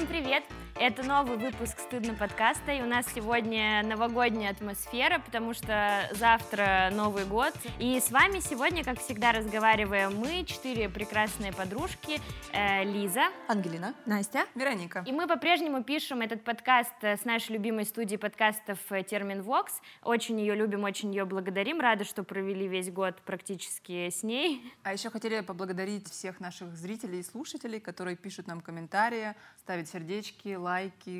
Всем привет! Это новый выпуск «Стыдно» подкаста, и у нас сегодня новогодняя атмосфера, потому что завтра Новый год. И с вами сегодня, как всегда, разговариваем мы, четыре прекрасные подружки, э, Лиза, Ангелина, Настя, Вероника. И мы по-прежнему пишем этот подкаст с нашей любимой студии подкастов э, Термин Вокс. Очень ее любим, очень ее благодарим. Рада, что провели весь год практически с ней. А еще хотели поблагодарить всех наших зрителей и слушателей, которые пишут нам комментарии, ставят сердечки, лайки,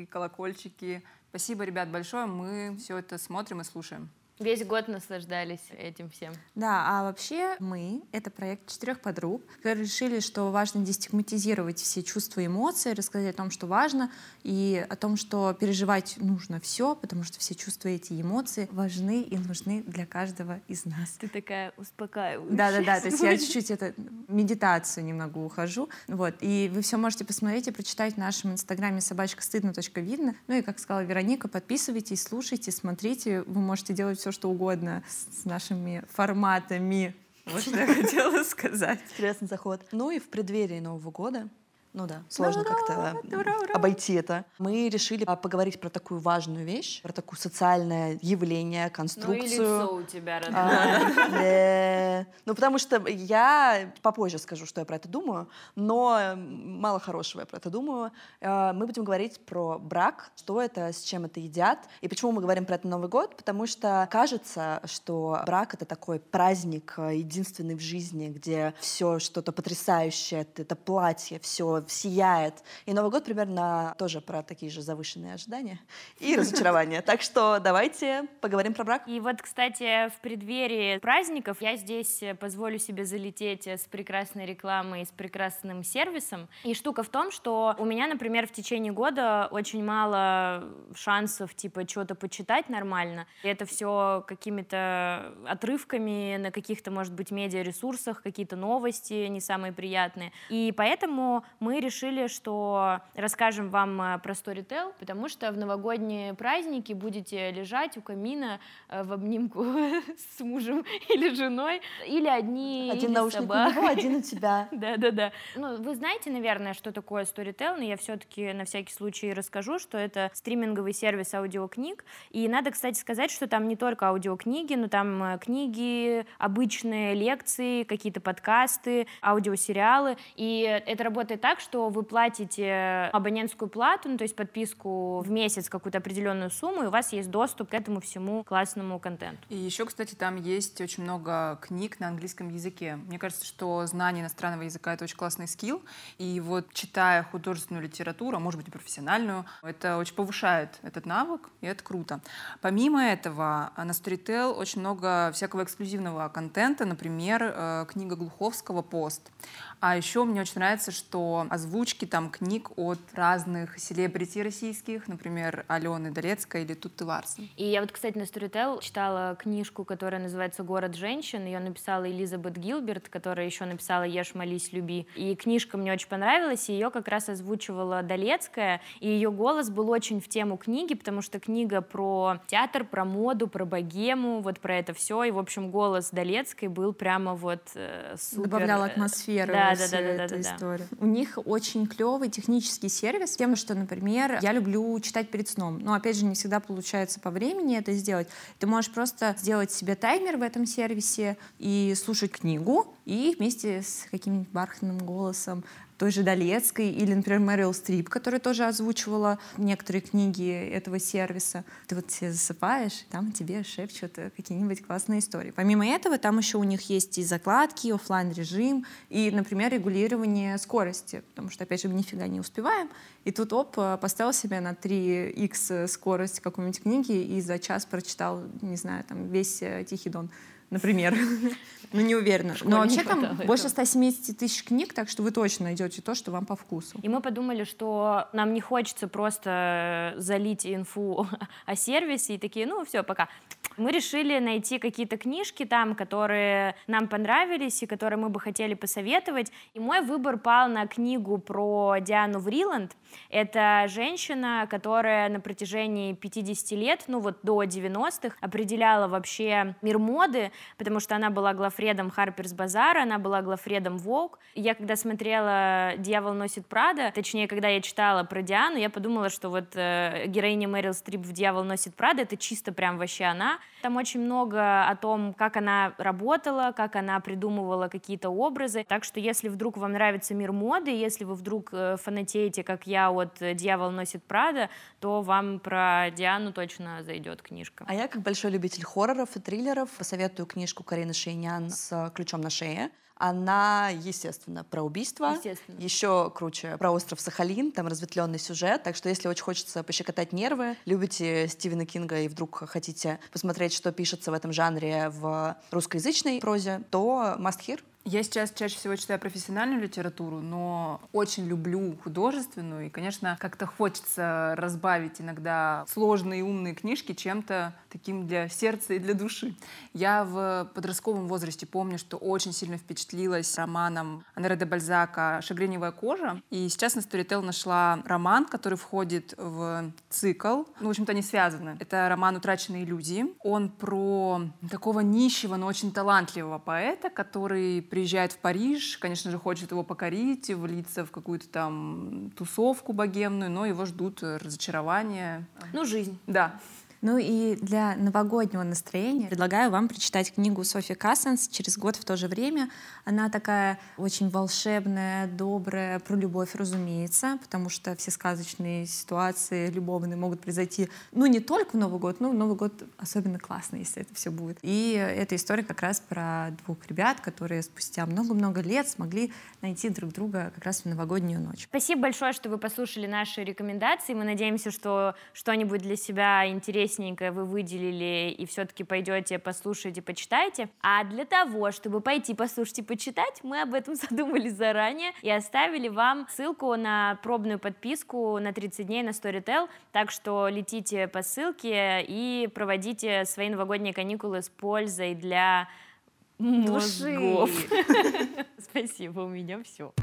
колокольчики. Спасибо, ребят, большое. Мы все это смотрим и слушаем. Весь год наслаждались этим всем. Да, а вообще мы — это проект четырех подруг, которые решили, что важно дестигматизировать все чувства и эмоции, рассказать о том, что важно, и о том, что переживать нужно все, потому что все чувства эти эмоции важны и нужны для каждого из нас. Ты такая успокаивающая. Да-да-да, то есть я чуть-чуть это медитацию немного ухожу. Вот, и вы все можете посмотреть и прочитать в нашем инстаграме собачка стыдно видно. Ну и, как сказала Вероника, подписывайтесь, слушайте, смотрите. Вы можете делать все, что угодно с нашими форматами. Вот что я хотела сказать. Интересный заход. Ну и в преддверии Нового года ну да, сложно как-то обойти это. Мы решили а, поговорить про такую важную вещь, про такое социальное явление, конструкцию. Ну и лицо у тебя, родная. Ну потому что я попозже скажу, что я про это думаю, но мало хорошего я про это думаю. А, мы будем говорить про брак, что это, с чем это едят. И почему мы говорим про это Новый год? Потому что кажется, что брак — это такой праздник а, единственный в жизни, где все что-то потрясающее, это платье, все сияет. И Новый год примерно тоже про такие же завышенные ожидания и разочарования. Так что давайте поговорим про брак. И вот, кстати, в преддверии праздников я здесь позволю себе залететь с прекрасной рекламой, с прекрасным сервисом. И штука в том, что у меня, например, в течение года очень мало шансов, типа, что-то почитать нормально. И это все какими-то отрывками на каких-то, может быть, медиаресурсах, какие-то новости не самые приятные. И поэтому мы мы решили, что расскажем вам э, про Storytel, потому что в новогодние праздники будете лежать у камина э, в обнимку с мужем или женой, или одни, один или наушник собак. у него, один у тебя. Да-да-да. Ну, вы знаете, наверное, что такое Storytel, но я все-таки на всякий случай расскажу, что это стриминговый сервис аудиокниг, и надо, кстати, сказать, что там не только аудиокниги, но там э, книги, обычные лекции, какие-то подкасты, аудиосериалы, и это работает так, что вы платите абонентскую плату, ну, то есть подписку в месяц какую-то определенную сумму, и у вас есть доступ к этому всему классному контенту. И еще, кстати, там есть очень много книг на английском языке. Мне кажется, что знание иностранного языка — это очень классный скилл, и вот читая художественную литературу, а может быть и профессиональную, это очень повышает этот навык, и это круто. Помимо этого, на Storytel очень много всякого эксклюзивного контента, например, э, книга Глуховского «Пост». А еще мне очень нравится, что озвучки там книг от разных селебрити российских, например, Алены Долецкой или Тутты Ларсен. И я вот, кстати, на Storytel читала книжку, которая называется «Город женщин». Ее написала Элизабет Гилберт, которая еще написала «Ешь, молись, люби». И книжка мне очень понравилась, и ее как раз озвучивала Долецкая, и ее голос был очень в тему книги, потому что книга про театр, про моду, про богему, вот про это все, и, в общем, голос Долецкой был прямо вот э, супер. Добавлял атмосферу. Да, да, да, да, да, да, история. У них очень клевый технический сервис, тем, что, например, я люблю читать перед сном, но, опять же, не всегда получается по времени это сделать. Ты можешь просто сделать себе таймер в этом сервисе и слушать книгу, и вместе с каким-нибудь бархатным голосом той же Долецкой или, например, Мэрил Стрип, которая тоже озвучивала некоторые книги этого сервиса. Ты вот все засыпаешь, там тебе шепчут какие-нибудь классные истории. Помимо этого, там еще у них есть и закладки, офлайн режим и, например, регулирование скорости, потому что, опять же, мы нифига не успеваем. И тут, оп, поставил себе на 3х скорость какой-нибудь книги и за час прочитал, не знаю, там весь э, Тихий Дон например. Ну, не уверена. Но вообще там больше 170 тысяч книг, так что вы точно найдете то, что вам по вкусу. И мы подумали, что нам не хочется просто залить инфу о сервисе и такие, ну, все, пока мы решили найти какие-то книжки там, которые нам понравились и которые мы бы хотели посоветовать. И мой выбор пал на книгу про Диану Вриланд. Это женщина, которая на протяжении 50 лет, ну вот до 90-х, определяла вообще мир моды, потому что она была главредом Harper's Bazaar, она была главредом Vogue. Я когда смотрела «Дьявол носит Прада», точнее, когда я читала про Диану, я подумала, что вот э, героиня Мэрил Стрип в «Дьявол носит Прада» — это чисто прям вообще она. Там очень много о том, как она работала, как она придумывала какие-то образы. Так что если вдруг вам нравится мир моды, если вы вдруг э, фанатеете, как я, от «Дьявол носит Прада», то вам про Диану точно зайдет книжка. А я, как большой любитель хорроров и триллеров, посоветую книжку Карины Шейнян с «Ключом на шее». Она, естественно, про убийство. Естественно. Еще круче про остров Сахалин, там разветвленный сюжет. Так что если очень хочется пощекотать нервы, любите Стивена Кинга и вдруг хотите посмотреть, что пишется в этом жанре в русскоязычной прозе, то must hear. Я сейчас чаще всего читаю профессиональную литературу, но очень люблю художественную. И, конечно, как-то хочется разбавить иногда сложные и умные книжки чем-то таким для сердца и для души. Я в подростковом возрасте помню, что очень сильно впечатлилась романом Анре де Бальзака «Шагреневая кожа». И сейчас на Storytel нашла роман, который входит в цикл. Ну, в общем-то, они связаны. Это роман «Утраченные иллюзии». Он про такого нищего, но очень талантливого поэта, который приезжает в Париж, конечно же, хочет его покорить, влиться в какую-то там тусовку богемную, но его ждут разочарования. Ну, жизнь. Да. Ну и для новогоднего настроения предлагаю вам прочитать книгу Софи Кассенс «Через год в то же время». Она такая очень волшебная, добрая, про любовь, разумеется, потому что все сказочные ситуации любовные могут произойти, ну, не только в Новый год, но Новый год особенно классно, если это все будет. И эта история как раз про двух ребят, которые спустя много-много лет смогли найти друг друга как раз в новогоднюю ночь. Спасибо большое, что вы послушали наши рекомендации. Мы надеемся, что что-нибудь для себя интереснее вы выделили и все-таки пойдете, послушаете, почитаете. А для того, чтобы пойти послушать и почитать, мы об этом задумались заранее и оставили вам ссылку на пробную подписку на 30 дней на Storytel. Так что летите по ссылке и проводите свои новогодние каникулы с пользой для мозгов. Спасибо, у меня все.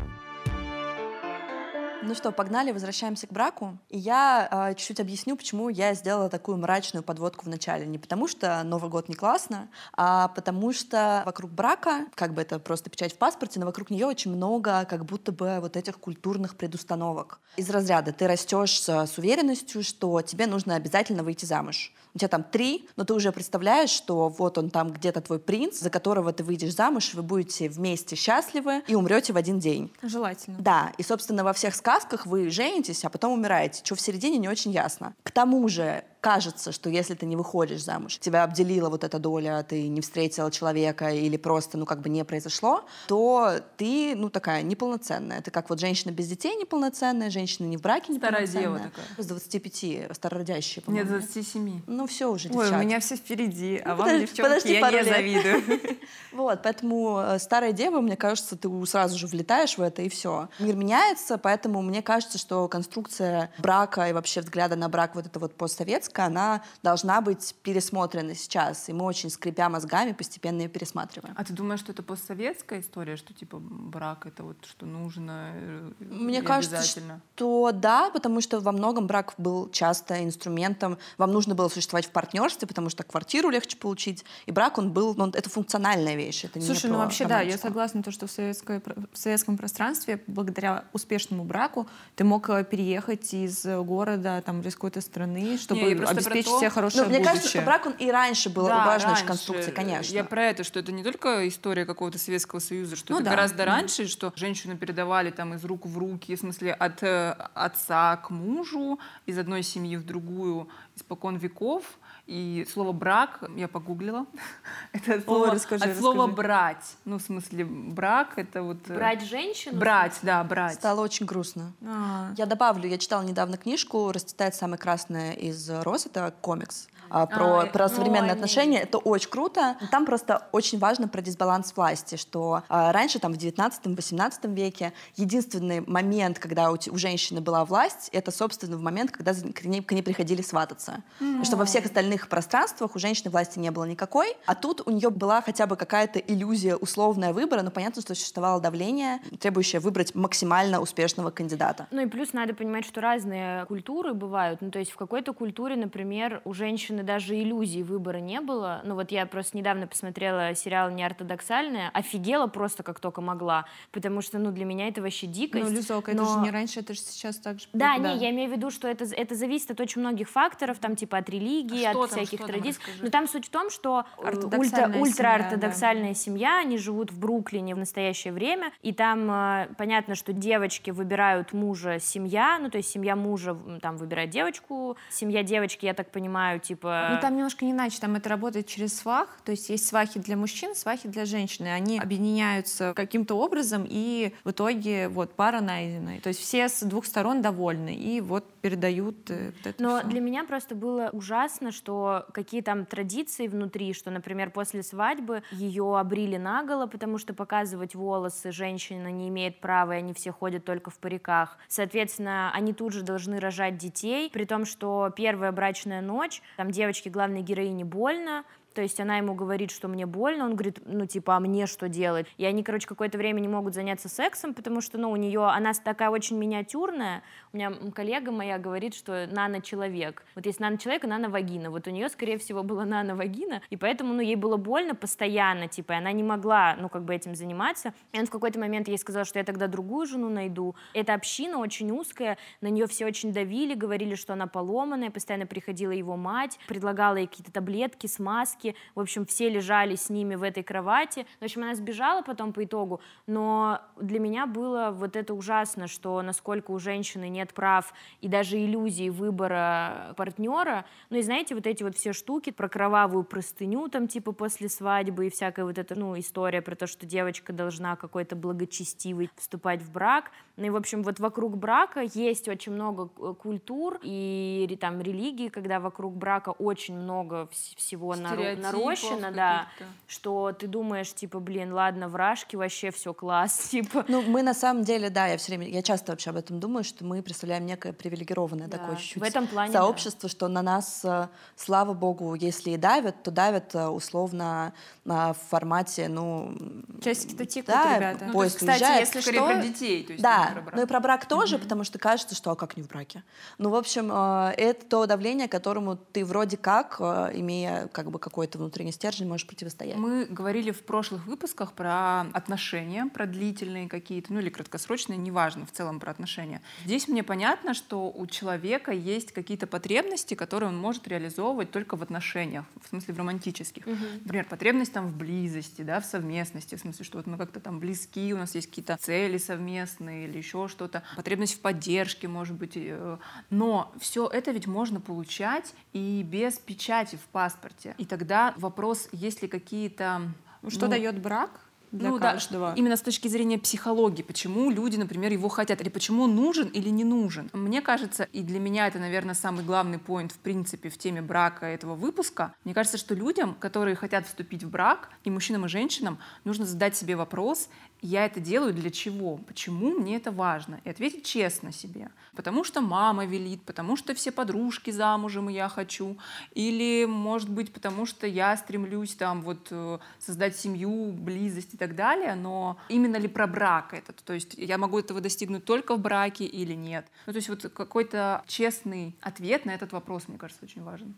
Ну что, погнали, возвращаемся к браку. И я э, чуть-чуть объясню, почему я сделала такую мрачную подводку в начале. Не потому что Новый год не классно, а потому что вокруг брака, как бы это просто печать в паспорте, но вокруг нее очень много как будто бы вот этих культурных предустановок. Из разряда ты растешь с, уверенностью, что тебе нужно обязательно выйти замуж. У тебя там три, но ты уже представляешь, что вот он там где-то твой принц, за которого ты выйдешь замуж, вы будете вместе счастливы и умрете в один день. Желательно. Да, и, собственно, во всех сказках вы женитесь, а потом умираете. Что в середине не очень ясно. К тому же кажется, что если ты не выходишь замуж, тебя обделила вот эта доля, ты не встретила человека или просто, ну, как бы не произошло, то ты, ну, такая неполноценная. Ты как вот женщина без детей неполноценная, женщина не в браке Старая неполноценная. дева такая. С 25, старородящая, Нет, по-моему. 27. Ну, все уже, Ой, девчат. у меня все впереди, а Ну, вам, подожди, девчонки, подожди я не лет. завидую. Вот, поэтому э, старая дева, мне кажется, ты сразу же влетаешь в это, и все. Мир меняется, поэтому мне кажется, что конструкция брака и вообще взгляда на брак вот это вот постсоветская, она должна быть пересмотрена сейчас. И мы очень, скрипя мозгами, постепенно ее пересматриваем. А ты думаешь, что это постсоветская история, что типа брак это вот что нужно э, Мне и кажется, обязательно? То да, потому что во многом брак был часто инструментом. Вам нужно было существовать в партнерстве, потому что квартиру легче получить. И брак, он был, ну, это функциональная вещь. Это не Слушай, ну про вообще да, я романтику. согласна, то, что в, советской, в советском пространстве благодаря успешному браку ты мог э, переехать из города там, или из какой-то страны, чтобы про обеспечить то- себе Ну, хорошее мне будущее. кажется, что брак, он и раньше был Да, важной раньше. конструкцией, конечно. Я про это, что это не только история какого-то Советского Союза, что Ну это да, гораздо да. раньше, что женщину передавали там из рук в руки, в смысле от э, отца к мужу, из одной семьи в другую, испокон веков. И слово брак я погуглила. Это от слова, расскажи, от слова расскажи. брать. Ну, в смысле, брак это вот... э, Брать женщину? Брать, да, брать. Стало очень грустно. А, Я добавлю, я читала недавно книжку «Расцветает самое красное из роз», это комикс. А, про, А, про ну, современные они- отношения. Это очень круто. Там просто очень важно про дисбаланс власти, что а, раньше, там, в 19-18 веке, единственный момент, когда у, у женщины была власть, это, собственно, в момент, когда к ней, к ней приходили свататься. Потому Что во всех остальных пространствах у женщины власти не было никакой, а тут у нее была хотя бы какая-то иллюзия условная выбора, но понятно, что существовало давление, требующее выбрать максимально успешного кандидата. Ну и плюс надо понимать, что разные культуры бывают. Ну то есть в какой-то культуре, например, у женщины даже иллюзий выбора не было. Ну вот я просто недавно посмотрела сериал «Неортодоксальная», офигела просто как только могла, потому что, ну для меня это вообще дикость. Ну, Люзок, это но- же не раньше, это же сейчас так же. Да, не, я имею в виду, что это, это зависит от очень многих факторов, там типа от религии, А от там, всяких там, традиций. расскажи. Но там суть в том, что э, Ортодоксальная ультра, семья, ультраортодоксальная семья, они живут в Бруклине в настоящее время, и там э, понятно, что девочки выбирают мужа семья, ну то есть семья мужа там выбирает девочку, семья девочки, я так понимаю, типа... Ну, там немножко не иначе, там это работает через свах, то есть есть свахи для мужчин, свахи для женщин, и они объединяются каким-то образом, и в итоге вот пара найдена. То есть все с двух сторон довольны, и вот передают э, вот это Но всё. для меня просто было ужасно, что какие там традиции внутри, что, например, после свадьбы ее обрили наголо, потому что показывать волосы женщина не имеет права, и они все ходят только в париках. Соответственно, они тут же должны рожать детей, при том, что первая брачная ночь, там девочке главной героине больно, то есть она ему говорит, что мне больно, он говорит, ну типа, а мне что делать? И они, короче, какое-то время не могут заняться сексом, потому что, ну, у нее, она такая очень миниатюрная. У меня коллега моя говорит, что нано-человек. Вот есть нано-человек и нано-вагина. Вот у нее, скорее всего, была нано-вагина, и поэтому, ну, ей было больно постоянно, типа, и она не могла, ну, как бы этим заниматься. И он в какой-то момент ей сказал, что я тогда другую жену найду. Эта община очень узкая, на нее все очень давили, говорили, что она поломанная, постоянно приходила его мать, предлагала ей какие-то таблетки, смазки, в общем, все лежали с ними в этой кровати. В общем, она сбежала потом по итогу, но для меня было вот это ужасно, что насколько у женщины нет прав и даже иллюзии выбора партнера. Ну и знаете, вот эти вот все штуки про кровавую простыню там типа после свадьбы и всякая вот эта, ну, история про то, что девочка должна какой-то благочестивый вступать в брак. Ну и, в общем, вот вокруг брака есть очень много культур и там религии, когда вокруг брака очень много вс- всего наро- Стереотипов нарощено, да, что ты думаешь, типа, блин, ладно, вражки, вообще все класс, типа. Ну, мы на самом деле, да, я все время, я часто вообще об этом думаю, что мы представляем некое привилегированное Да, такое чуть-чуть в этом плане, да. сообщество, что на нас, э, слава богу, если и давят, то давят э, условно на- в формате, ну... Часики-то тикают, да, ребята. Ну, поезд кстати, уезжает. если Скорее что- про детей. То есть Да, не про брак. ну и про брак тоже, потому что кажется, что а как не в браке. Ну, в общем, э, это то давление, которому ты вроде как, э, имея как бы какой-то внутренний стержень, можешь противостоять. Мы говорили в прошлых выпусках про отношения, про длительные какие-то, ну или краткосрочные, неважно, в целом про отношения. Здесь мне понятно, что у человека есть какие-то потребности, которые он может реализовывать только в отношениях, в смысле в романтических. Например, потребность там в близости, да, в совместности, в смысле, что вот мы как-то там близки, у нас есть какие-то цели совместные или еще что-то. Потребность в поддержке, может быть. э, Но все это ведь можно получать и без печати в паспорте. И тогда вопрос, есть ли какие-то... Что ну, дает брак для ну да, каждого? именно с точки зрения психологии, почему люди, например, его хотят, или почему он нужен или не нужен. Мне кажется, и для меня это, наверное, самый главный поинт, в принципе, в теме брака этого выпуска. Мне кажется, что людям, которые хотят вступить в брак, и мужчинам, и женщинам, нужно задать себе вопрос, я это делаю для чего? Почему мне это важно? И ответить честно себе. Потому что мама велит, потому что все подружки замужем, и я хочу. Или, может быть, потому что я стремлюсь там вот э, создать семью, близость и так далее. Но именно ли про брак этот? То есть я могу этого достигнуть только в браке или нет? Ну, то есть вот какой-то честный ответ на этот вопрос, мне кажется, очень важен.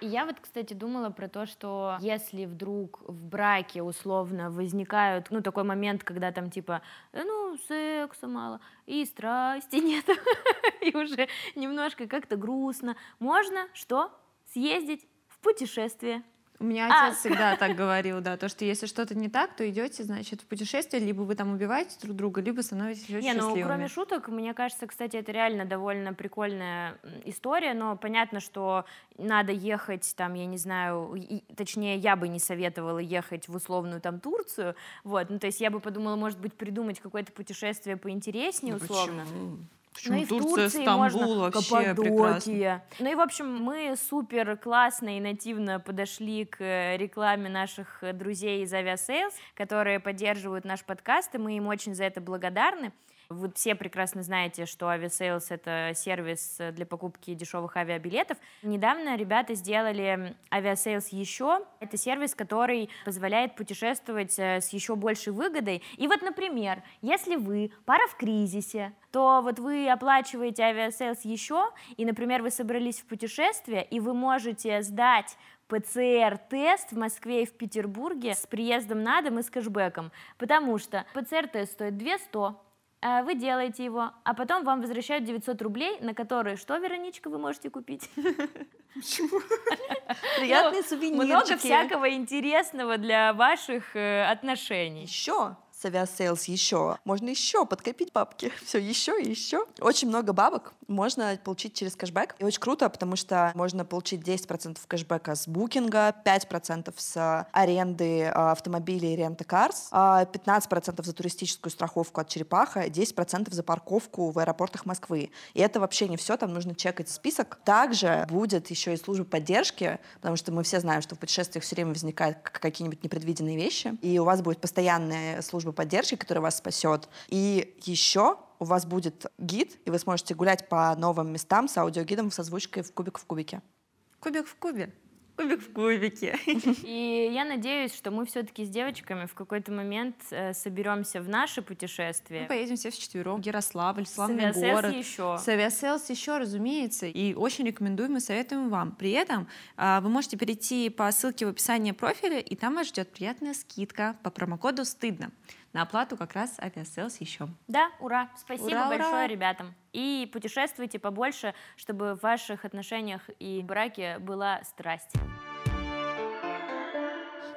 И я вот, кстати, думала про то, что если вдруг в браке условно возникают, ну, такой момент, когда там типа, «Э, ну, секса мало, и страсти нет, и уже немножко как-то грустно, можно что? Съездить в путешествие. У меня А. отец всегда так говорил, да, то, что если что-то не так, то идете, значит, в путешествие, либо вы там убиваете друг друга, либо становитесь очень Не, ну счастливыми. кроме шуток, мне кажется, кстати, это реально довольно прикольная история, но понятно, что надо ехать там, я не знаю, и- точнее, я бы не советовала ехать в условную там Турцию, вот, ну то есть я бы подумала, может быть, придумать какое-то путешествие поинтереснее, Ну, условно. почему? Почему ну и в Турция, Турции Стамбул можно, вообще прекрасно. Каппадокия. Ну и, в общем, мы супер классно и нативно подошли к э, рекламе наших э, друзей из Aviasales, которые поддерживают наш подкаст, и мы им очень за это благодарны. Вы все прекрасно знаете, что Aviasales — это сервис для покупки дешевых авиабилетов. Недавно ребята сделали Aviasales еще. Это сервис, который позволяет путешествовать э, с еще большей выгодой. И вот, например, если вы пара в кризисе, то вот вы оплачиваете Aviasales еще, и, например, вы собрались в путешествие, и вы можете сдать ПЦР-тест в Москве и в Петербурге с приездом на дом и с кэшбэком, потому что ПЦР-тест стоит 200, а вы делаете его, а потом вам возвращают 900 рублей, на которые что, Вероничка, вы можете купить? Приятные Ну, сувенирчики. Много всякого интересного для ваших э, отношений. Еще с Aviasales еще. Можно еще подкопить бабки. Все, еще и еще. Очень много бабок можно получить через кэшбэк. И очень круто, потому что можно получить 10% кэшбэка с букинга, 5% с аренды а, автомобилей Rentalcars, 15% за туристическую страховку от черепаха, 10% за парковку в аэропортах Москвы. И это вообще не все, там нужно чекать список. Также будет еще и служба поддержки, потому что мы все знаем, что в путешествиях все время возникают какие-нибудь непредвиденные вещи, и у вас будет постоянная служба поддержки, которая вас спасет. И еще у вас будет гид, и вы сможете гулять по новым местам с аудиогидом с озвучкой в кубик в кубике. Кубик в кубе. Кубик в кубике. И я надеюсь, что мы все-таки с девочками в какой-то момент э, соберемся в наше Мы путешествие. поедем все вчетвером. Ярославль, славный Aviasales город. еще. С еще, разумеется, и очень рекомендуем и советуем вам. При этом а, вы можете перейти по ссылке в описании профиля, и там вас ждет приятная скидка по промокоду «Стыдно» на оплату как раз Aviasales еще. Да, ура! Спасибо Ура, ура! большое ребятам. И путешествуйте побольше, чтобы в ваших отношениях и браке была страсть.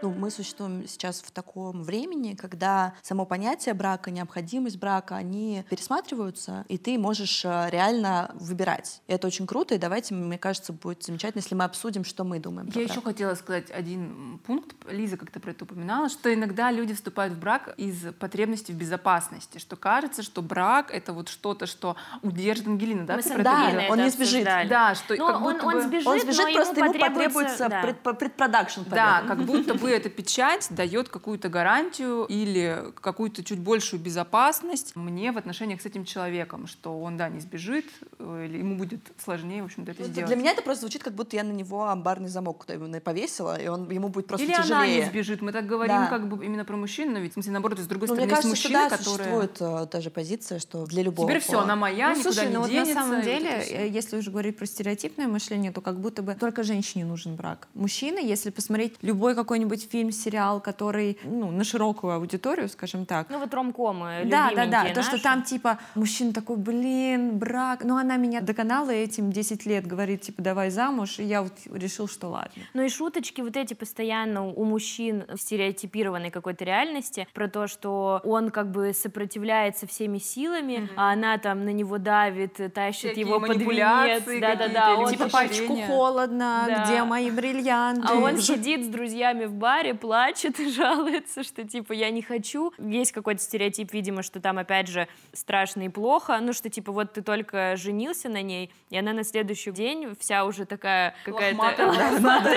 Ну, мы существуем сейчас в таком времени, когда само понятие брака, необходимость брака, они пересматриваются, и ты можешь э, реально выбирать. И это очень круто, и давайте, мне кажется, будет замечательно, если мы обсудим, что мы думаем. Я брак. еще хотела сказать один пункт. Лиза как-то про это упоминала, что иногда люди вступают в брак из потребности в безопасности, что кажется, что брак — это вот что-то, что удержит Ангелина, да? Мы ты Да, он не сбежит. Да, что Ну, как он, будто он бы- сбежит, Он сбежит, но просто ему ему потребуется да. пред- предпродакшн Да, как будто бы эта печать дает какую-то гарантию или какую-то чуть большую безопасность мне в отношениях с этим человеком, что он, да, не сбежит, э, или ему будет сложнее, в общем-то, это Ну, сделать. Для меня это просто звучит, как будто я на него амбарный замок повесила, и он, ему будет просто Или она не тяжелее. сбежит. Мы так говорим Да. как бы именно про мужчин, но ведь в смысле, наоборот, с другой Ну, мне стороны, есть кажется, что мужчины, да, которые... существует э, даже позиция, что для любого Теперь все, пола. она моя, ну, никуда слушай, не ну вот денется. на самом вот деле, э, если уже говорить про стереотипное мышление, то как будто бы только женщине нужен брак. Мужчина, если посмотреть любой какой-нибудь фильм, сериал, который ну, на широкую аудиторию, скажем так, Ну вот ромкомы, да, да, да. любименькие То, что наши. там типа мужчина такой, блин, брак. Ну, она меня доконала этим 10 лет, говорит, типа, давай замуж. И я вот решил, что ладно. Ну и шуточки вот эти постоянно у мужчин в стереотипированной какой-то реальности про то, что он как бы сопротивляется всеми силами, а она там на него давит, тащит Всякие его под венец. Да-да-да. он Типа, ощущение. холодно, Да. где мои бриллианты? А он сидит с друзьями в баре, плачет и жалуется, что типа я не хочу. Есть какой-то стереотип, видимо, что там опять же страшно и плохо. Ну что типа вот ты только женился на ней, и она на следующий день вся уже такая какая-то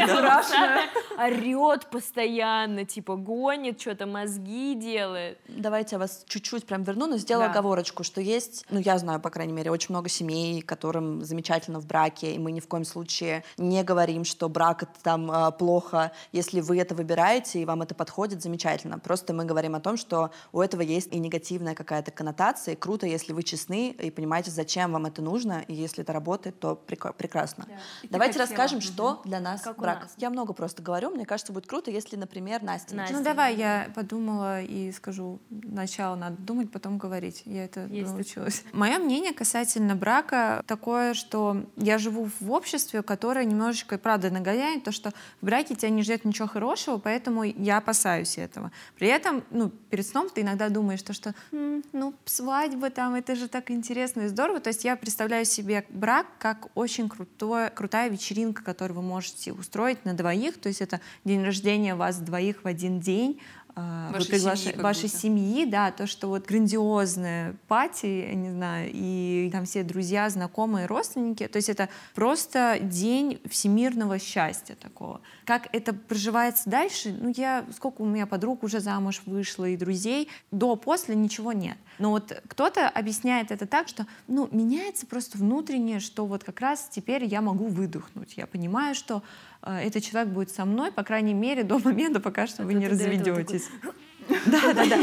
страшная. орет постоянно, типа гонит, что-то мозги делает. Давайте я вас чуть-чуть прям верну, но сделаю Да. оговорочку, что есть, ну, я знаю, по крайней мере, очень много семей, которым замечательно в браке, и мы ни в коем случае не говорим, что брак это там а, плохо. Если вы это выбираете, и вам это подходит, замечательно. Просто мы говорим о том, что у этого есть и негативная какая-то коннотация, и круто, если вы честны и понимаете, зачем вам это нужно, и если это работает, то прек- прекрасно. Давайте хотела. расскажем, что для нас Как брак. нас. Я много просто говорю, мне кажется, будет круто, если, например, Настя Настя. Ну давай, я подумала и скажу. Сначала надо думать, потом говорить. Я это Есть научилась. Мое мнение касательно брака такое, что я живу в обществе, которое немножечко, правда, нагоняет, то, что в браке тебя не ждет ничего хорошего, поэтому я опасаюсь этого. При этом, ну, перед сном ты иногда думаешь, то, что, «М, ну, свадьба там, это же так интересно и здорово. То есть я представляю себе брак как очень крутой, крутая вечеринка, которую вы можете устроить на двоих. То есть это день рождения вас двоих в один день, Вашей вы пригла- семьи вашей будто. семьи, да, то, что вот грандиозная пати, я не знаю, и там все друзья, знакомые, родственники, то есть это просто день всемирного счастья такого. Как это проживается дальше, ну я, сколько у меня подруг уже замуж вышло и друзей, до-после ничего нет. Но вот кто-то объясняет это так, что, ну, меняется просто внутреннее, что вот как раз теперь я могу выдохнуть. Я понимаю, что э, этот человек будет со мной, по крайней мере, до момента, пока что вы не этого такой, разведетесь. Да, да, да.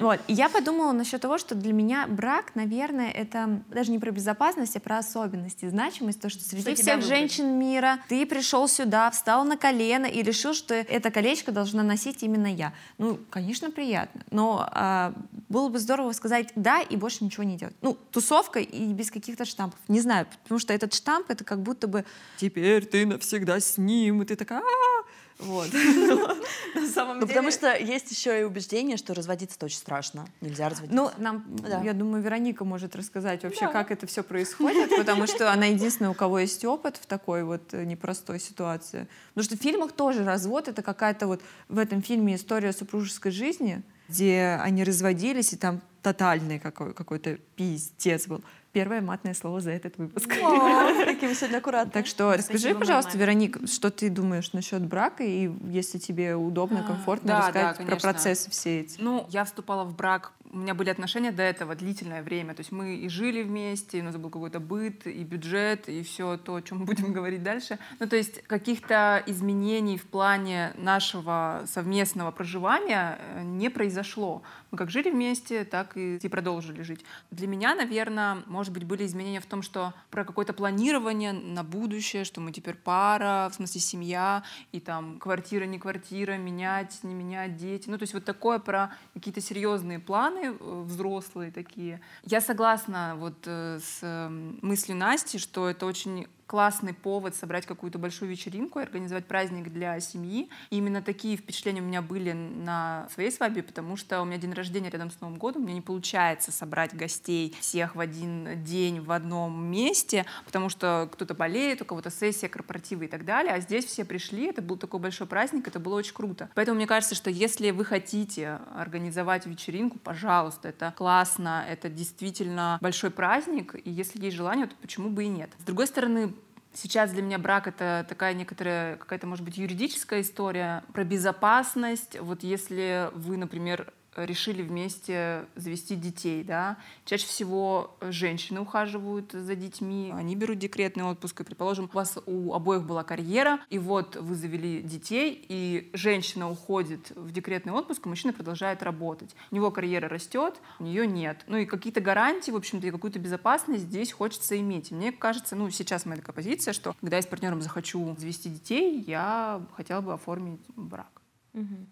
Вот. И я подумала насчет того, что для меня брак, наверное, это даже не про безопасность, а про особенности, значимость, то, что среди Что всех женщин мира ты пришел сюда, встал на колено и решил, что это колечко должна носить именно я. Ну, конечно, приятно, но а, было бы здорово сказать да и больше ничего не делать. Ну, тусовка и без каких-то штампов. Не знаю, потому что этот штамп это как будто бы теперь ты навсегда с ним, и ты такая «А-а-а». Вот. На самом Ну, потому деле- что есть еще и убеждение, что разводиться-то очень страшно. Нельзя разводиться. Ну, нам, Да. я думаю, Вероника может рассказать вообще, как это все происходит, потому что она единственная, у кого есть опыт в такой вот э, непростой ситуации. Потому что в фильмах тоже развод — это какая-то вот в этом фильме история супружеской жизни, где они разводились, и там тотальный какой- какой-то пиздец был. Первое матное слово за этот выпуск. О, какие вы сегодня аккуратные. Так что расскажи, пожалуйста. Вероника, что ты думаешь насчет брака, и если тебе удобно, комфортно, да, рассказать про процессы все эти. Ну, я вступала в брак, у меня были отношения до этого длительное время. То есть мы и жили вместе, и у нас был какой-то быт, и бюджет, и все то, о чем мы будем говорить дальше. Ну, то есть каких-то изменений в плане нашего совместного проживания э, не произошло. Мы как жили вместе, так и, и продолжили жить. Для меня, наверное, может быть, были изменения в том, что про какое-то планирование на будущее, что мы теперь пара, в смысле семья, и там квартира, не квартира, менять, не менять, дети. Ну, то есть вот такое про какие-то серьезные планы э, взрослые такие. Я согласна вот э, с э, мыслью Насти, что это очень классный повод собрать какую-то большую вечеринку и организовать праздник для семьи. И именно такие впечатления у меня были на своей свадьбе, потому что у меня день рождения рядом с Новым годом, у меня не получается собрать гостей всех в один день в одном месте, потому что кто-то болеет, у кого-то сессия, корпоративы и так далее, а здесь все пришли, это был такой большой праздник, это было очень круто. Поэтому мне кажется, что если вы хотите организовать вечеринку, пожалуйста, это классно, это действительно большой праздник, и если есть желание, то почему бы и нет. С другой стороны, Сейчас для меня брак это такая некоторая какая-то, может быть, юридическая история про безопасность. Вот если вы, например, решили вместе завести детей, да, чаще всего женщины ухаживают за детьми, они берут декретный отпуск, и, предположим, у вас у обоих была карьера, и вот вы завели детей, и женщина уходит в декретный отпуск, а мужчина продолжает работать. У него карьера растет, у нее нет. Ну и какие-то гарантии, в общем-то, и какую-то безопасность здесь хочется иметь. И мне кажется, ну, сейчас моя такая позиция, что когда я с партнером захочу завести детей, я хотела бы оформить брак.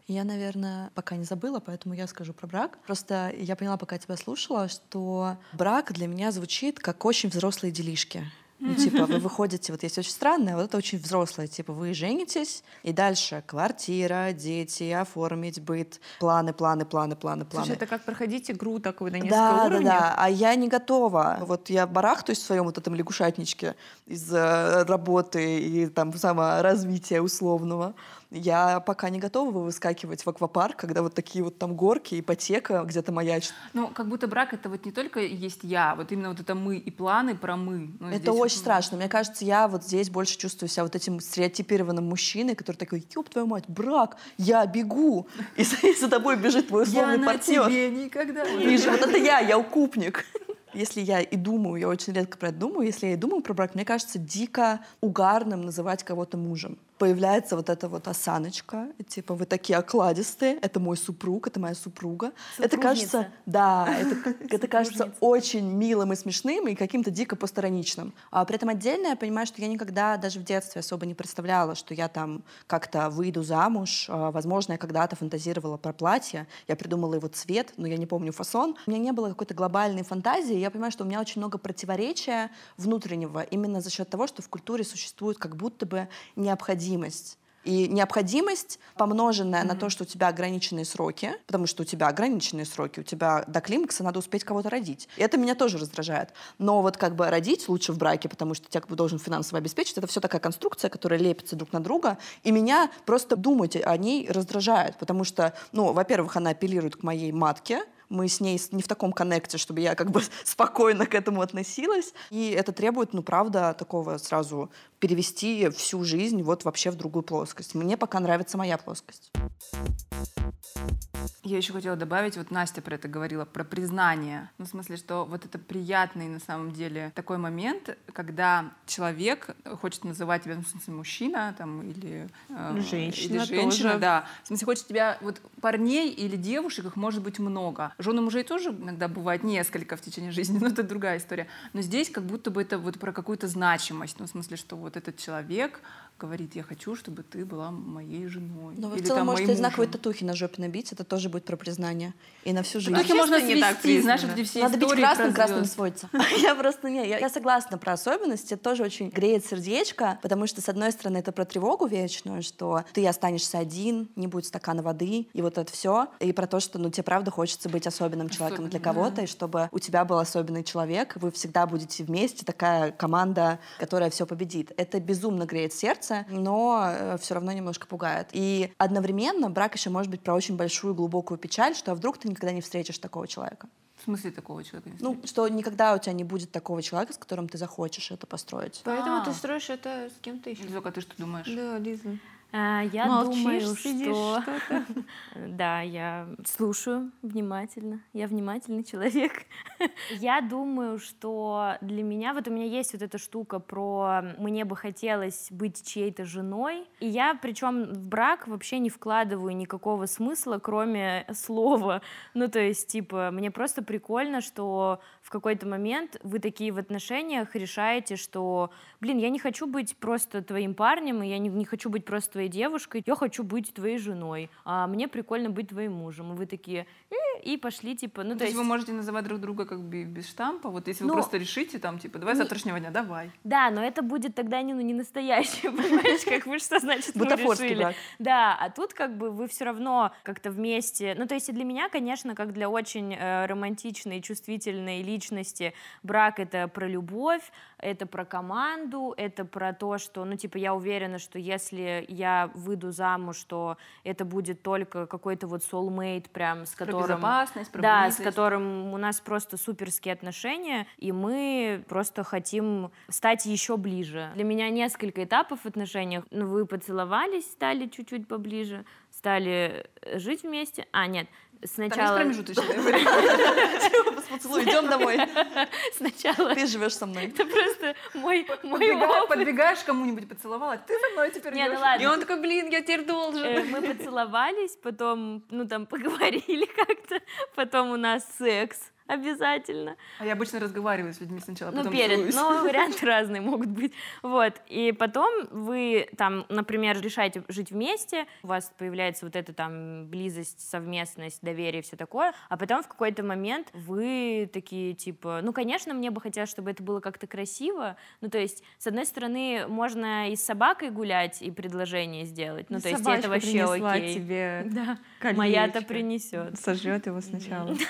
Я, наверное, пока не забыла, поэтому я скажу про брак. Просто я поняла, пока тебя слушала, что брак для меня звучит как очень взрослые делишки. Ну, типа, вы выходите, вот есть очень странное, вот это очень взрослое, типа, вы женитесь, и дальше квартира, дети, оформить быт, планы, планы, планы, планы, планы. Слушай, это как проходить игру такую на несколько Да, уровней. да, да. А я не готова. Вот я барахтаюсь в своем вот этом лягушатничке из э, работы и там саморазвития условного. Я пока не готова выскакивать в аквапарк, когда вот такие вот там горки, ипотека где-то маячит. Ну, как будто брак это вот не только есть я, вот именно вот это мы и планы про мы. Ну, Это вот, очень ну, страшно. Мне кажется, я вот здесь больше чувствую себя вот этим стереотипированным мужчиной, который такой, ёб твою мать, брак, я бегу, и за, и за тобой бежит твой Я условный на партнер. тебе никогда не Вижу, вот это я, я укупник. Если я и думаю, я очень редко про это думаю, если я и думаю про брак, мне кажется дико угарным называть кого-то мужем. Появляется вот эта вот осаночка, типа вы такие окладистые, это мой супруг, это моя супруга. Это кажется, Супружница. да, это, это кажется Супружница. очень милым и смешным и каким-то дико постороничным. А при этом отдельно я понимаю, что я никогда даже в детстве особо не представляла, что я там как-то выйду замуж. А, Возможно, я когда-то фантазировала про платье, я придумала его цвет, но я не помню фасон. У меня не было какой-то глобальной фантазии. Я понимаю, что у меня очень много противоречия внутреннего именно за счет того, что в культуре существует как будто бы необходимость И необходимость, помноженная mm-hmm. на то, что у тебя ограниченные сроки, потому что у тебя ограниченные сроки, у тебя до климакса надо успеть кого-то родить. И это меня тоже раздражает. Но вот как бы родить лучше в браке, потому что тебя как бы должен финансово обеспечить, это все такая конструкция, которая лепится друг на друга. И меня просто думать о ней раздражает, потому что, ну, во-первых, она апеллирует к моей матке, мы с ней не в таком коннекте, чтобы я как бы спокойно к этому относилась. И это требует, ну, правда, такого сразу перевести всю жизнь вот вообще в другую плоскость. Мне пока нравится моя плоскость. Я еще хотела добавить, вот Настя про это говорила, про признание. Ну, в смысле, что вот это приятный на самом деле такой момент, когда человек хочет называть тебя, ну, в смысле, мужчина там, или, э, женщина, или женщина, тоже. да. В смысле, хочет тебя, вот парней или девушек, их может быть много. Жены мужей тоже иногда бывает несколько в течение жизни, но это другая история. Но здесь как будто бы это вот про какую-то значимость, ну, в смысле, что вот этот человек говорит, я хочу, чтобы ты была моей женой. Но вы в целом можете знаковые татухи на жопе набить, это тоже будет про признание. И на всю жизнь. Татухи можно не так знаешь, где все Надо бить красным, красным сводится. Я просто не, я согласна про особенности, это тоже очень греет сердечко, потому что, с одной стороны, это про тревогу вечную, что ты останешься один, не будет стакана воды, и вот это все, и про то, что, ну, тебе правда хочется быть особенным человеком для кого-то, и чтобы у тебя был особенный человек, вы всегда будете вместе, такая команда, которая все победит. Это безумно греет сердце, но э, все равно немножко пугает. И одновременно брак еще может быть про очень большую глубокую печаль, что а вдруг ты никогда не встретишь такого человека. В смысле такого человека? Ну, что никогда у тебя не будет такого человека, с которым ты захочешь это построить. Поэтому А-а-а. ты строишь это с кем-то еще. Лиза, а ты что думаешь? Да, Лиза. А, я Молчишь, думаю, что... да, я слушаю внимательно. Я внимательный человек. я думаю, что для меня... Вот у меня есть вот эта штука про «мне бы хотелось быть чьей-то женой». И я, причем в брак вообще не вкладываю никакого смысла, кроме слова. Ну, то есть, типа, мне просто прикольно, что в какой-то момент вы такие в отношениях решаете, что, блин, я не хочу быть просто твоим парнем, и я не, не хочу быть просто твоей девушкой, я хочу быть твоей женой, а мне прикольно быть твоим мужем. И вы такие, э", и пошли, типа, ну, то, то есть... вы можете называть друг друга как бы без штампа, вот если ну, вы просто решите, там, типа, давай не... завтрашнего дня, давай. Да, но это будет тогда не, ну, не настоящее, понимаешь, как вы, что значит вы решили. Да, а тут как бы вы все равно как-то вместе, ну, то есть и для меня, конечно, как для очень э, романтичной, чувствительной личности, личности. Брак — это про любовь, это про команду, это про то, что, ну, типа, я уверена, что если я выйду замуж, что это будет только какой-то вот soulmate, прям с которым... Про безопасность, про Да, с которым у нас просто суперские отношения, и мы просто хотим стать еще ближе. Для меня несколько этапов в отношениях. Ну, вы поцеловались, стали чуть-чуть поближе, стали жить вместе. А, нет, Сначала... Там есть промежуточное время. Поцелуй, идем домой. Сначала... Ты живешь со мной. Это просто мой, мой опыт. Подбегаешь кому-нибудь, поцеловала, ты со мной теперь Не, ну ладно. И он такой, блин, я теперь должен. Э, мы поцеловались, потом, ну там, поговорили как-то, потом у нас секс обязательно. А я обычно разговариваю с людьми сначала, ну, перед, целуюсь. Ну, варианты разные могут быть. Вот, и потом вы там, например, решаете жить вместе, у вас появляется вот эта там близость, совместность, доверие, все такое, а потом в какой-то момент вы такие, типа, ну, конечно, мне бы хотелось, чтобы это было как-то красиво, ну, то есть, с одной стороны, можно и с собакой гулять, и предложение сделать, ну, то есть, это вообще окей. тебе да. Моя-то принесет. Сожжет его сначала.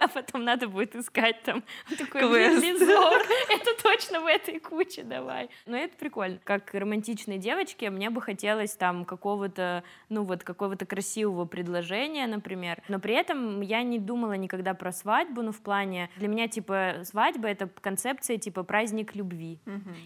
А потом надо будет искать там такой лизок. Это точно в этой куче давай. Но это прикольно. Как романтичной девочке мне бы хотелось там какого-то, ну вот, какого-то красивого предложения, например. Но при этом я не думала никогда про свадьбу, ну в плане, для меня типа свадьба это концепция типа праздник любви.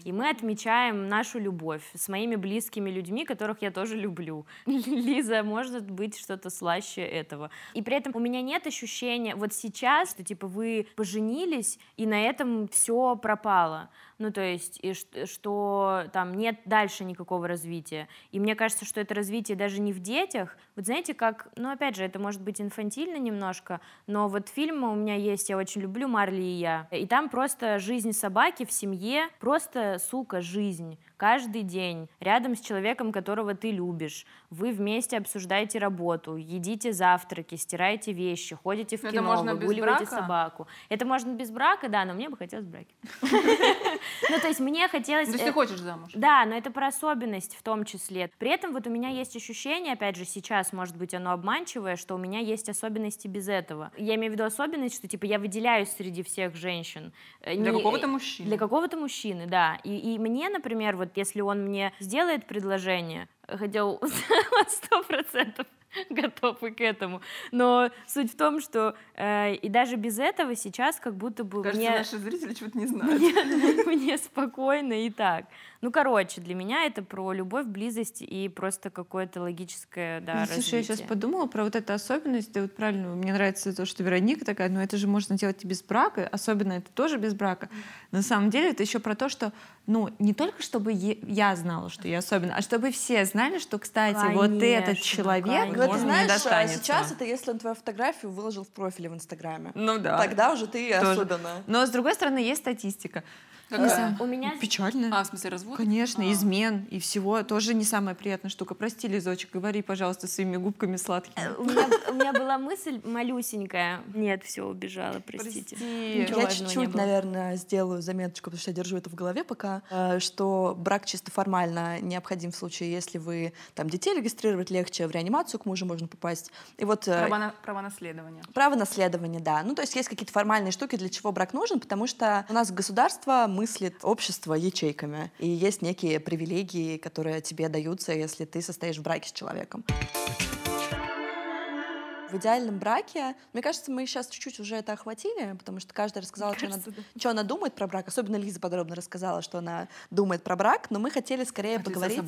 И мы отмечаем нашу любовь с моими близкими людьми, которых я тоже люблю. Лиза, может быть что-то слаще этого. И при этом у меня нет ощущения, вот сейчас, что типа типа вы поженились, и на этом все пропало. Ну, то есть, и что там нет дальше никакого развития. И мне кажется, что это развитие даже не в детях. Вот знаете, как, ну, опять же, это может быть инфантильно немножко, но вот фильмы у меня есть, я очень люблю «Марли и я». И там просто жизнь собаки в семье, просто, сука, жизнь каждый день рядом с человеком, которого ты любишь. Вы вместе обсуждаете работу, едите завтраки, стираете вещи, ходите в кино, выгуливаете собаку. Это можно без брака, да, но мне бы хотелось в браке. Ну, то есть мне хотелось... То есть ты э, хочешь замуж? Да, но это про особенность в том числе. При этом вот у меня есть ощущение, опять же, сейчас, может быть, оно обманчивое, что у меня есть особенности без этого. Я имею в виду особенность, что, типа, я выделяюсь среди всех женщин. Э, Для какого-то мужчины. Для какого-то мужчины, да. И, и мне, например, вот если он мне сделает предложение, хотя у- сто процентов готов и к этому. Но суть в том, что э, и даже без этого сейчас как будто бы Кажется, мне... наши зрители что-то не знают. Мне, мне спокойно и так. Ну, короче, для меня это про любовь, близость и просто какое-то логическое, да, Ну, Слушай, я сейчас развитие. подумала про вот эту особенность. Ты вот правильно, мне нравится то, что Вероника такая, ну это же можно делать и без брака, особенно это тоже без брака. На самом деле это еще про то, что, ну, не только чтобы я знала, что я особенна, а чтобы все знали, что, кстати, вот этот Конечно, человек, конечно. Ну, это он мне знаешь, а сейчас это если он твою фотографию выложил в профиле в Инстаграме. Ну да. Тогда уже ты Тоже. особенно. Но с другой стороны есть статистика. Какая? У меня... Печально. А, в смысле, развод? Конечно, А. измен и всего тоже не самая приятная штука. Прости, Лизочек, говори, пожалуйста, своими губками сладкими. Э, У меня, у меня была мысль малюсенькая. Нет, все, убежала, простите. Я чуть-чуть, наверное, сделаю заметочку, потому что я держу это в голове пока, э, что брак чисто формально необходим в случае, если вы там детей регистрировать легче, в реанимацию к мужу можно попасть. И вот э, Права, на- права наследования. Право наследования, да. Ну, то есть есть какие-то формальные штуки, для чего брак нужен, потому что у нас государство мыслит общество ячейками. И есть некие привилегии, которые тебе даются, если ты состоишь в браке с человеком. В идеальном браке, мне кажется, мы сейчас чуть-чуть уже это охватили, потому что каждая рассказала, что, она, что она думает про брак. Особенно Лиза подробно рассказала, что она думает про брак, но мы хотели скорее От поговорить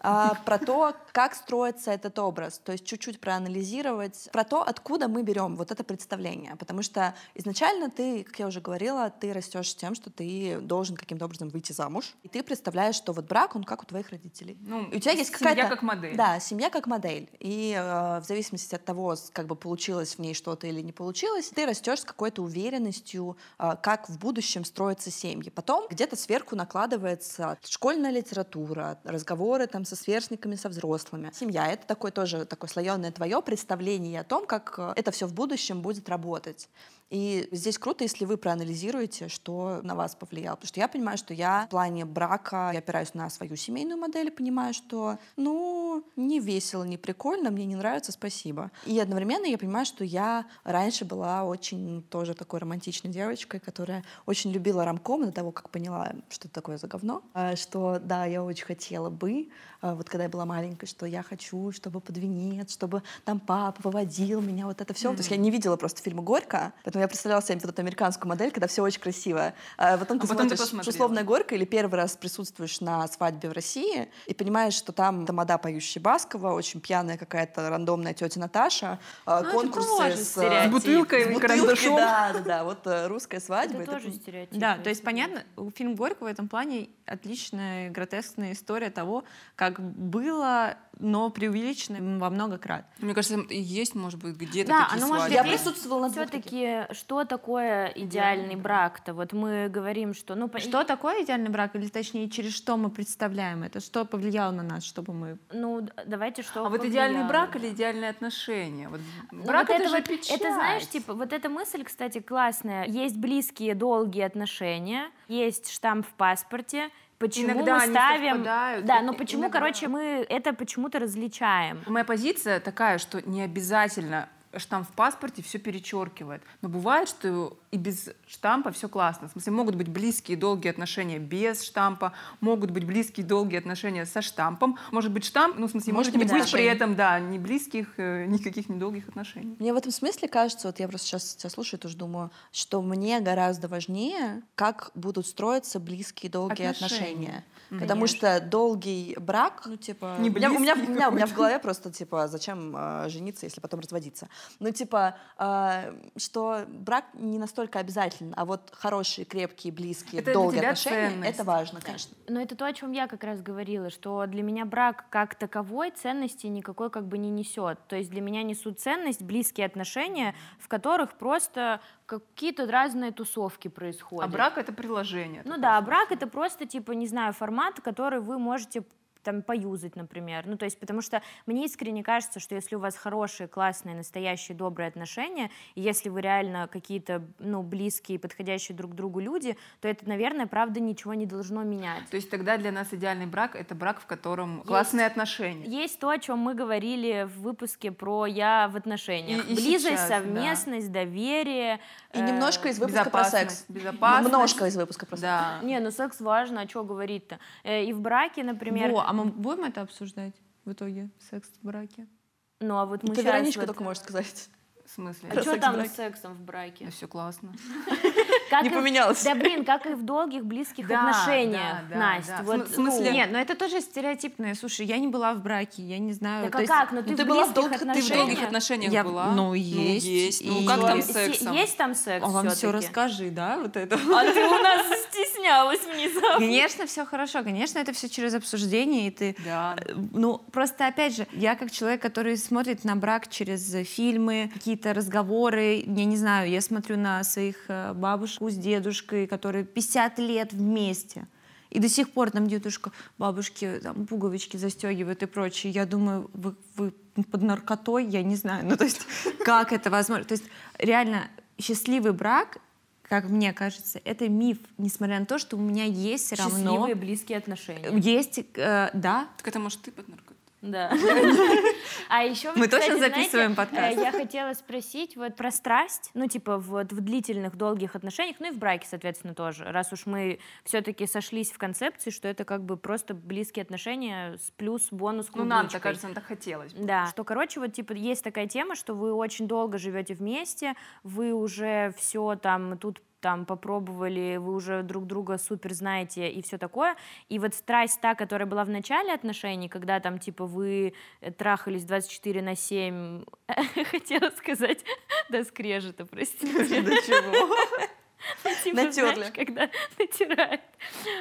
а, про то, как строится этот образ, то есть чуть-чуть проанализировать, про то, откуда мы берем вот это представление, потому что изначально ты, как я уже говорила, ты растешь с тем, что ты должен каким-то образом выйти замуж, и ты представляешь, что вот брак, он как у твоих родителей. Ну, И у тебя есть семья какая-то... как модель. Да, семья как модель. И э, в зависимости от того, с- как бы получилось в ней что-то или не получилось, ты растешь с какой-то уверенностью, э, как в будущем строятся семьи. Потом где-то сверху накладывается школьная литература, разговоры там со сверстниками, со взрослыми. Семья — это такое тоже такое слоеное твое представление о том, как э, это все в будущем будет работать. И здесь круто, если вы проанализируете, что на вас повлияло. Потому что я понимаю, что я в плане брака, я опираюсь на свою семейную модель понимаю, что, ну, не весело, не прикольно, мне не нравится, спасибо. И одновременно я понимаю, что я раньше была очень тоже такой романтичной девочкой, которая очень любила рамком до того, как поняла, что это такое за говно. А, Что, да, я очень хотела бы, а, вот когда я была маленькой, что я хочу, чтобы под венец, чтобы там папа выводил меня, вот это все. То есть я не видела просто фильма «Горько», поэтому я представляла себе вот эту американскую модель, когда все очень красиво. А потом ты А потом смотришь. «Условная горка» или первый раз присутствуешь на свадьбе в России и понимаешь, что там тамада поющая Баскова, очень пьяная какая-то рандомная тетя Наташа, а, Ну, это конкурсы тоже с, а, С бутылкой с бутылкой, карандашом. Да, да, да, вот э, русская свадьба. Это это тоже стереотип. Да, то есть понятно, фильм Горького в этом плане отличная гротескная история того, как было, но преувеличено во много крат. Мне кажется, и есть, может быть, где-то Да, такие оно может свадьбы. Я Здесь присутствовала на. Все-таки, что такое идеальный брак-то? Вот мы говорим, что... Ну, по- Что такое идеальный брак, или точнее, через что мы представляем это, что повлияло на нас, чтобы мы... Ну, давайте что А вот идеальный повлияло? брак или идеальные отношения? Вот Ну, брак вот это, же вот- печать. Это, знаешь, типа, вот эта мысль, кстати, классная. Есть близкие, долгие отношения, есть штамп в паспорте. Почему Иногда мы ставим... Да, но почему, иногда- короче, мы это почему-то различаем. Моя позиция такая, что не обязательно штамп в паспорте все перечеркивает. Но бывает, что и без штампа все классно. В смысле, могут быть близкие долгие отношения без штампа, могут быть близкие долгие отношения со штампом. Может быть штамп, ну, в смысле, Может может, не быть быть при этом, да, ни близких, э, никаких недолгих отношений. Мне в этом смысле кажется, вот я просто сейчас тебя слушаю, тоже думаю, что мне гораздо важнее, как будут строиться близкие долгие Отношения. отношения. Потому что долгий брак, ну типа, Не у, меня, у, меня, близкий у, меня, у меня в голове просто типа, зачем э, жениться, если потом разводиться? Ну типа, э, что брак не настолько обязателен, а вот хорошие, крепкие, близкие, Это долгие отношения, ценность. это важно, конечно. Но это то, о чем я как раз говорила, что для меня брак как таковой ценности никакой как бы не несет. То есть для меня несут ценность близкие отношения, в которых просто какие-то разные тусовки происходят. А брак — это приложение. Ну да, брак это просто, типа, не знаю, формат, который вы можете там поюзать, например. Ну, то есть, потому что мне искренне кажется, что если у вас хорошие, классные, настоящие, добрые отношения, и если вы реально какие-то, ну, близкие, подходящие друг другу люди, то это, наверное, правда ничего не должно менять. То есть тогда для нас идеальный брак — это брак, в котором есть, классные отношения. Есть то, о чем мы говорили в выпуске про «я в отношениях». И, и Близость, сейчас, совместность, да. доверие. И э, немножко из выпуска про секс. Безопасность. Немножко из выпуска про секс. Да. Не, ну секс важно, а что говорить-то? Э, и в браке, например... Во, а мы будем это обсуждать в итоге, секс в браке? Ну, а вот мы Ты, Вероничка, вот... только можешь сказать. В смысле? А что там с сексом в браке? Да все классно. Как не и, поменялось. Да блин, как и в долгих близких да, отношениях, да, да, Настя. Да. Вот, в смысле? Ну, нет, но это тоже стереотипное. Слушай, я не была в браке, я не знаю. Так а как? Ну ты, ты была в долгих отношениях. Ты в долгих отношениях я, была? Ну есть. Ну, есть. Ну как там секс? Есть там секс А вам все расскажи, да, вот это. А ты у нас стеснялась внезапно. Конечно, все хорошо. Конечно, это все через обсуждение, и ты... Да. Э, ну, просто, опять же, я как человек, который смотрит на брак через фильмы, какие-то разговоры, я не знаю, я смотрю на своих э, бабушку с дедушкой, которые 50 лет вместе. И до сих пор там дедушка, бабушки там, пуговички застегивают и прочее. Я думаю, вы, вы под наркотой, я не знаю. Ну, то есть, как это возможно? То есть, реально, счастливый брак как мне кажется, это миф, несмотря на то, что у меня есть все равно... Счастливые близкие отношения. Есть, э, да. Так это, может, ты под наркотой? Да. А еще, мы кстати, точно записываем знаете, подкаст. Я хотела спросить вот про страсть, ну типа вот в длительных долгих отношениях, ну и в браке, соответственно, тоже, раз уж мы все-таки сошлись в концепции, что это как бы просто близкие отношения с плюс бонус Ну нам так кажется, нам так хотелось. Да, что короче вот типа есть такая тема, что вы очень долго живете вместе, вы уже все там тут там попробовали, вы уже друг друга супер знаете и все такое. И вот страсть та, которая была в начале отношений, когда там типа вы э, трахались 24 на 7, хотела сказать, до скрежета, простите. До чего? Типа, Натерли. когда натирает.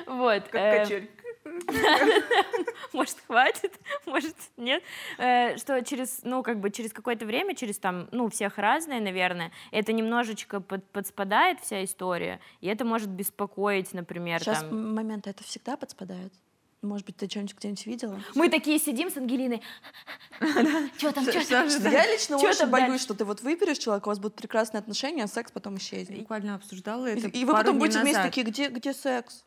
Вот. Как э, качель. Может, хватит, может, нет. Э, что через, ну, как бы через какое-то время, через там, ну, всех разные, наверное, это немножечко под, подспадает вся история, и это может беспокоить, например. Сейчас там... момент это всегда подспадает. Может быть, ты что-нибудь где-нибудь видела? Мы такие сидим с Ангелиной. Что там, что там? Я лично очень боюсь, что ты вот выберешь человека, у вас будут прекрасные отношения, а секс потом исчезнет. Буквально обсуждала это И вы потом будете вместе такие, где секс?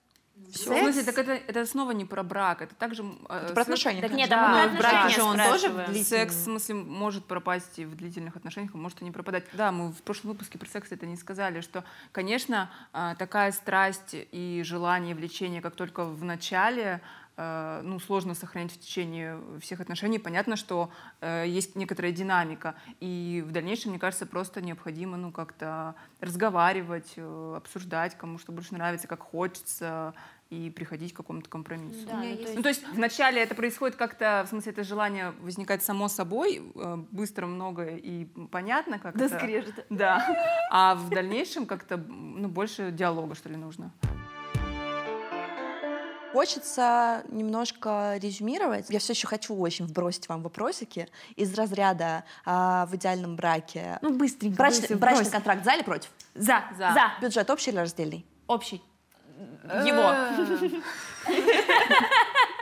Все. В смысле, так это, это снова не про брак, это также... Это э, про отношения. Так нет, да, в браке же он тоже Секс, в смысле, может пропасть и в длительных отношениях, а может и не пропадать. Да, мы в прошлом выпуске про секс это не сказали, что, конечно, э, такая страсть и желание, влечение, как только в начале, Э, ну, сложно сохранять в течение всех отношений. Понятно, что э, есть некоторая динамика, и в дальнейшем, мне кажется, просто необходимо ну, как-то разговаривать, э, обсуждать, кому что больше нравится, как хочется, и приходить к какому-то компромиссу. Да, ну, то есть... ну, то есть вначале это происходит как-то, в смысле, это желание возникает само собой, э, быстро, много и понятно как Да, скрежет. Да. А в дальнейшем как-то ну, больше диалога, что ли, нужно. Хочется немножко резюмировать. Я все еще хочу очень вбросить вам вопросики из разряда а, в идеальном браке. Ну, быстренько. Брачный, быстренько, брачный контракт за или против? За. За. За. Бюджет общий или раздельный? Общий. Его.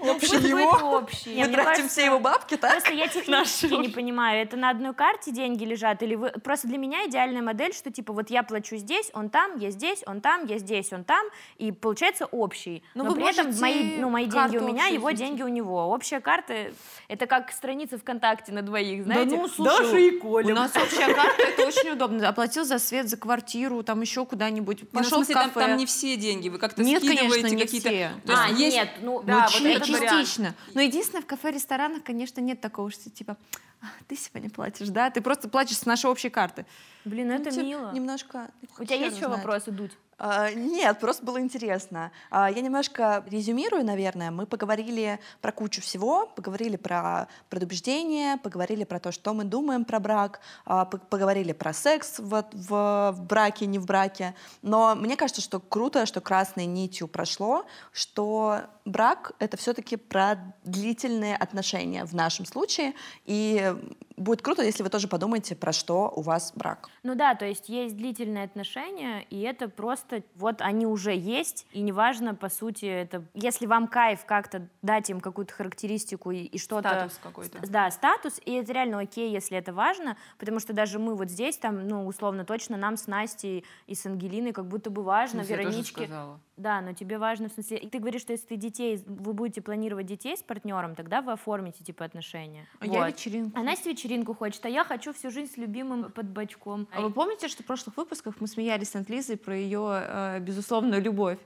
Общий его. Общий. Мы тратим все его бабки, так? Просто я технически не понимаю, это на одной карте деньги лежат, или вы... Просто для меня идеальная модель, что типа вот я плачу здесь, он там, я здесь, он там, я здесь, он там, и получается общий. Но, Но при этом мои, ну, мои деньги у меня, его деньги у него. Общая карта — это как страница ВКонтакте на двоих, знаете? Да ну, слушай, Даша и Коля. У нас общая карта, это очень удобно. Оплатил за свет, за квартиру, там еще куда-нибудь, пошел в кафе. Там, не все деньги, вы как-то нет, скидываете конечно, не какие-то... Все. а, есть... нет, ну да, вот это частично. Но единственное, в кафе-ресторанах, конечно, нет такого, что типа, «А, ты сегодня платишь, да? Ты просто платишь с нашей общей карты. Блин, ну, это ну, мило. Немножко... У тебя есть еще вопросы, Дудь? А, нет, просто было интересно. А, я немножко резюмирую, наверное. Мы поговорили про кучу всего, поговорили про предубеждение, поговорили про то, что мы думаем про брак, а, поговорили про секс в, в, в браке, не в браке. Но мне кажется, что круто, что красной нитью прошло, что брак — это все-таки про длительные отношения в нашем случае. И будет круто, если вы тоже подумаете, про что у вас брак. Ну да, то есть есть длительные отношения, и это просто вот они уже есть, и неважно, по сути, это если вам кайф как-то дать им какую-то характеристику и, и что-то... Статус какой-то. Да, статус, и это реально окей, если это важно, потому что даже мы вот здесь, там, ну, условно, точно нам с Настей и с Ангелиной как будто бы важно, Ну, я тоже Вероничке... сказала. Да, но тебе важно, в смысле, и ты говоришь, что если ты детей, вы будете планировать детей с партнером, тогда вы оформите, типа, отношения. А я Вот. вечеринку. А Настя вечеринку хочет, а я хочу всю жизнь с любимым под бочком. А вы помните, что в прошлых выпусках мы смеялись над Лизой про ее э, безусловную любовь?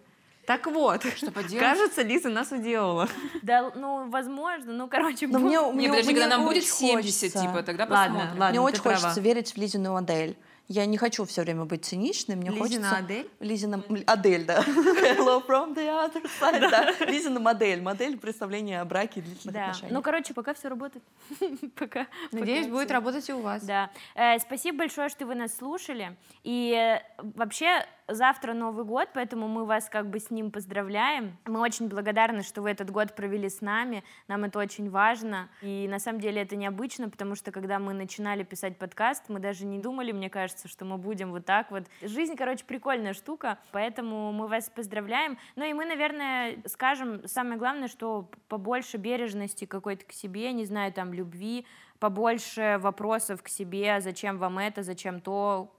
Так вот, Что поделать? кажется, Лиза нас уделала. Да, ну, возможно, ну, короче, Но мне, Не, мне, подожди, мне когда нам будет очень 70, хочется. типа, тогда Ладно, посмотрим. ладно. Мне очень права. хочется верить в Лизину модель. Я не хочу все время быть циничной, мне Лизина хочется... Адель? Лизина... Адель, да. Hello from the other side, да. Лизина модель, модель представления о браке и длительных Да. отношениях. Ну, короче, пока все работает. Пока. Надеюсь, пока будет всё. работать и у вас. Да. Э, спасибо большое, что вы нас слушали. И э, вообще завтра Новый год, поэтому мы вас как бы с ним поздравляем. Мы очень благодарны, что вы этот год провели с нами. Нам это очень важно. И на самом деле это необычно, потому что когда мы начинали писать подкаст, мы даже не думали, мне кажется, что мы будем вот так вот. Жизнь, короче, прикольная штука, поэтому мы вас поздравляем. Ну и мы, наверное, скажем самое главное, что побольше бережности какой-то к себе, не знаю, там, любви, побольше вопросов к себе, зачем вам это, зачем то.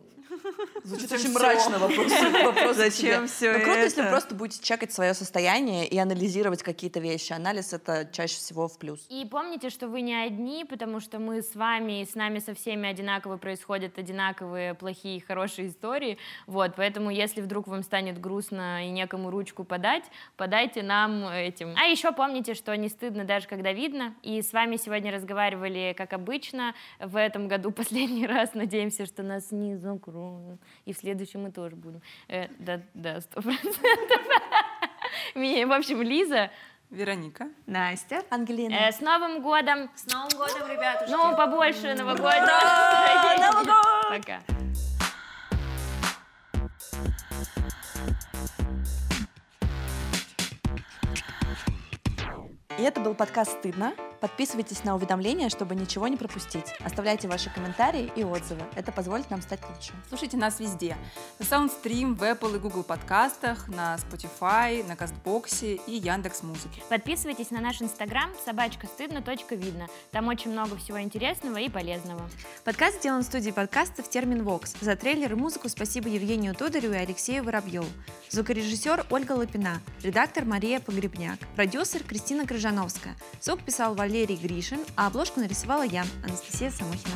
Звучит Зачем очень мрачно вопрос. Зачем себе. всё Ну, круто, если это? вы просто будете чекать свое состояние и анализировать какие-то вещи. Анализ — это чаще всего в плюс. И помните, что вы не одни, потому что мы с вами и с нами со всеми одинаково происходят одинаковые плохие и хорошие истории. Вот, поэтому если вдруг вам станет грустно и некому ручку подать, подайте нам этим. А еще помните, что не стыдно даже когда видно. И с вами сегодня разговаривали, как обычно, в этом году последний раз. Надеемся, что нас не закроют. И в следующем мы тоже будем. Э, да, да, сто процентов. Меня, в общем, Лиза. Вероника. Настя. Ангелина. Э, с Новым годом! С Новым годом, ребятушки! Ну, побольше настроений. Новый год! Пока. И это был подкаст «Стыдно». Подписывайтесь на уведомления, чтобы ничего не пропустить. Оставляйте ваши комментарии и отзывы. Это позволит нам стать лучше. Слушайте нас везде. На Soundstream, в Apple и Google подкастах, на Spotify, на Кастбоксе и Яндекс Музыке. Подписывайтесь на наш инстаграм собачка стыдно точка видно. Там очень много всего интересного и полезного. Подкаст сделан в студии подкастов «Термин Вокс». За трейлер и музыку спасибо Евгению Тодореву и Алексею Воробьеву. Звукорежиссер Ольга Лапина. Редактор Мария Погребняк. Продюсер Кристина Крыжановская. Звук писал Валерий Гришин, а обложку нарисовала я, Анастасия Самохина.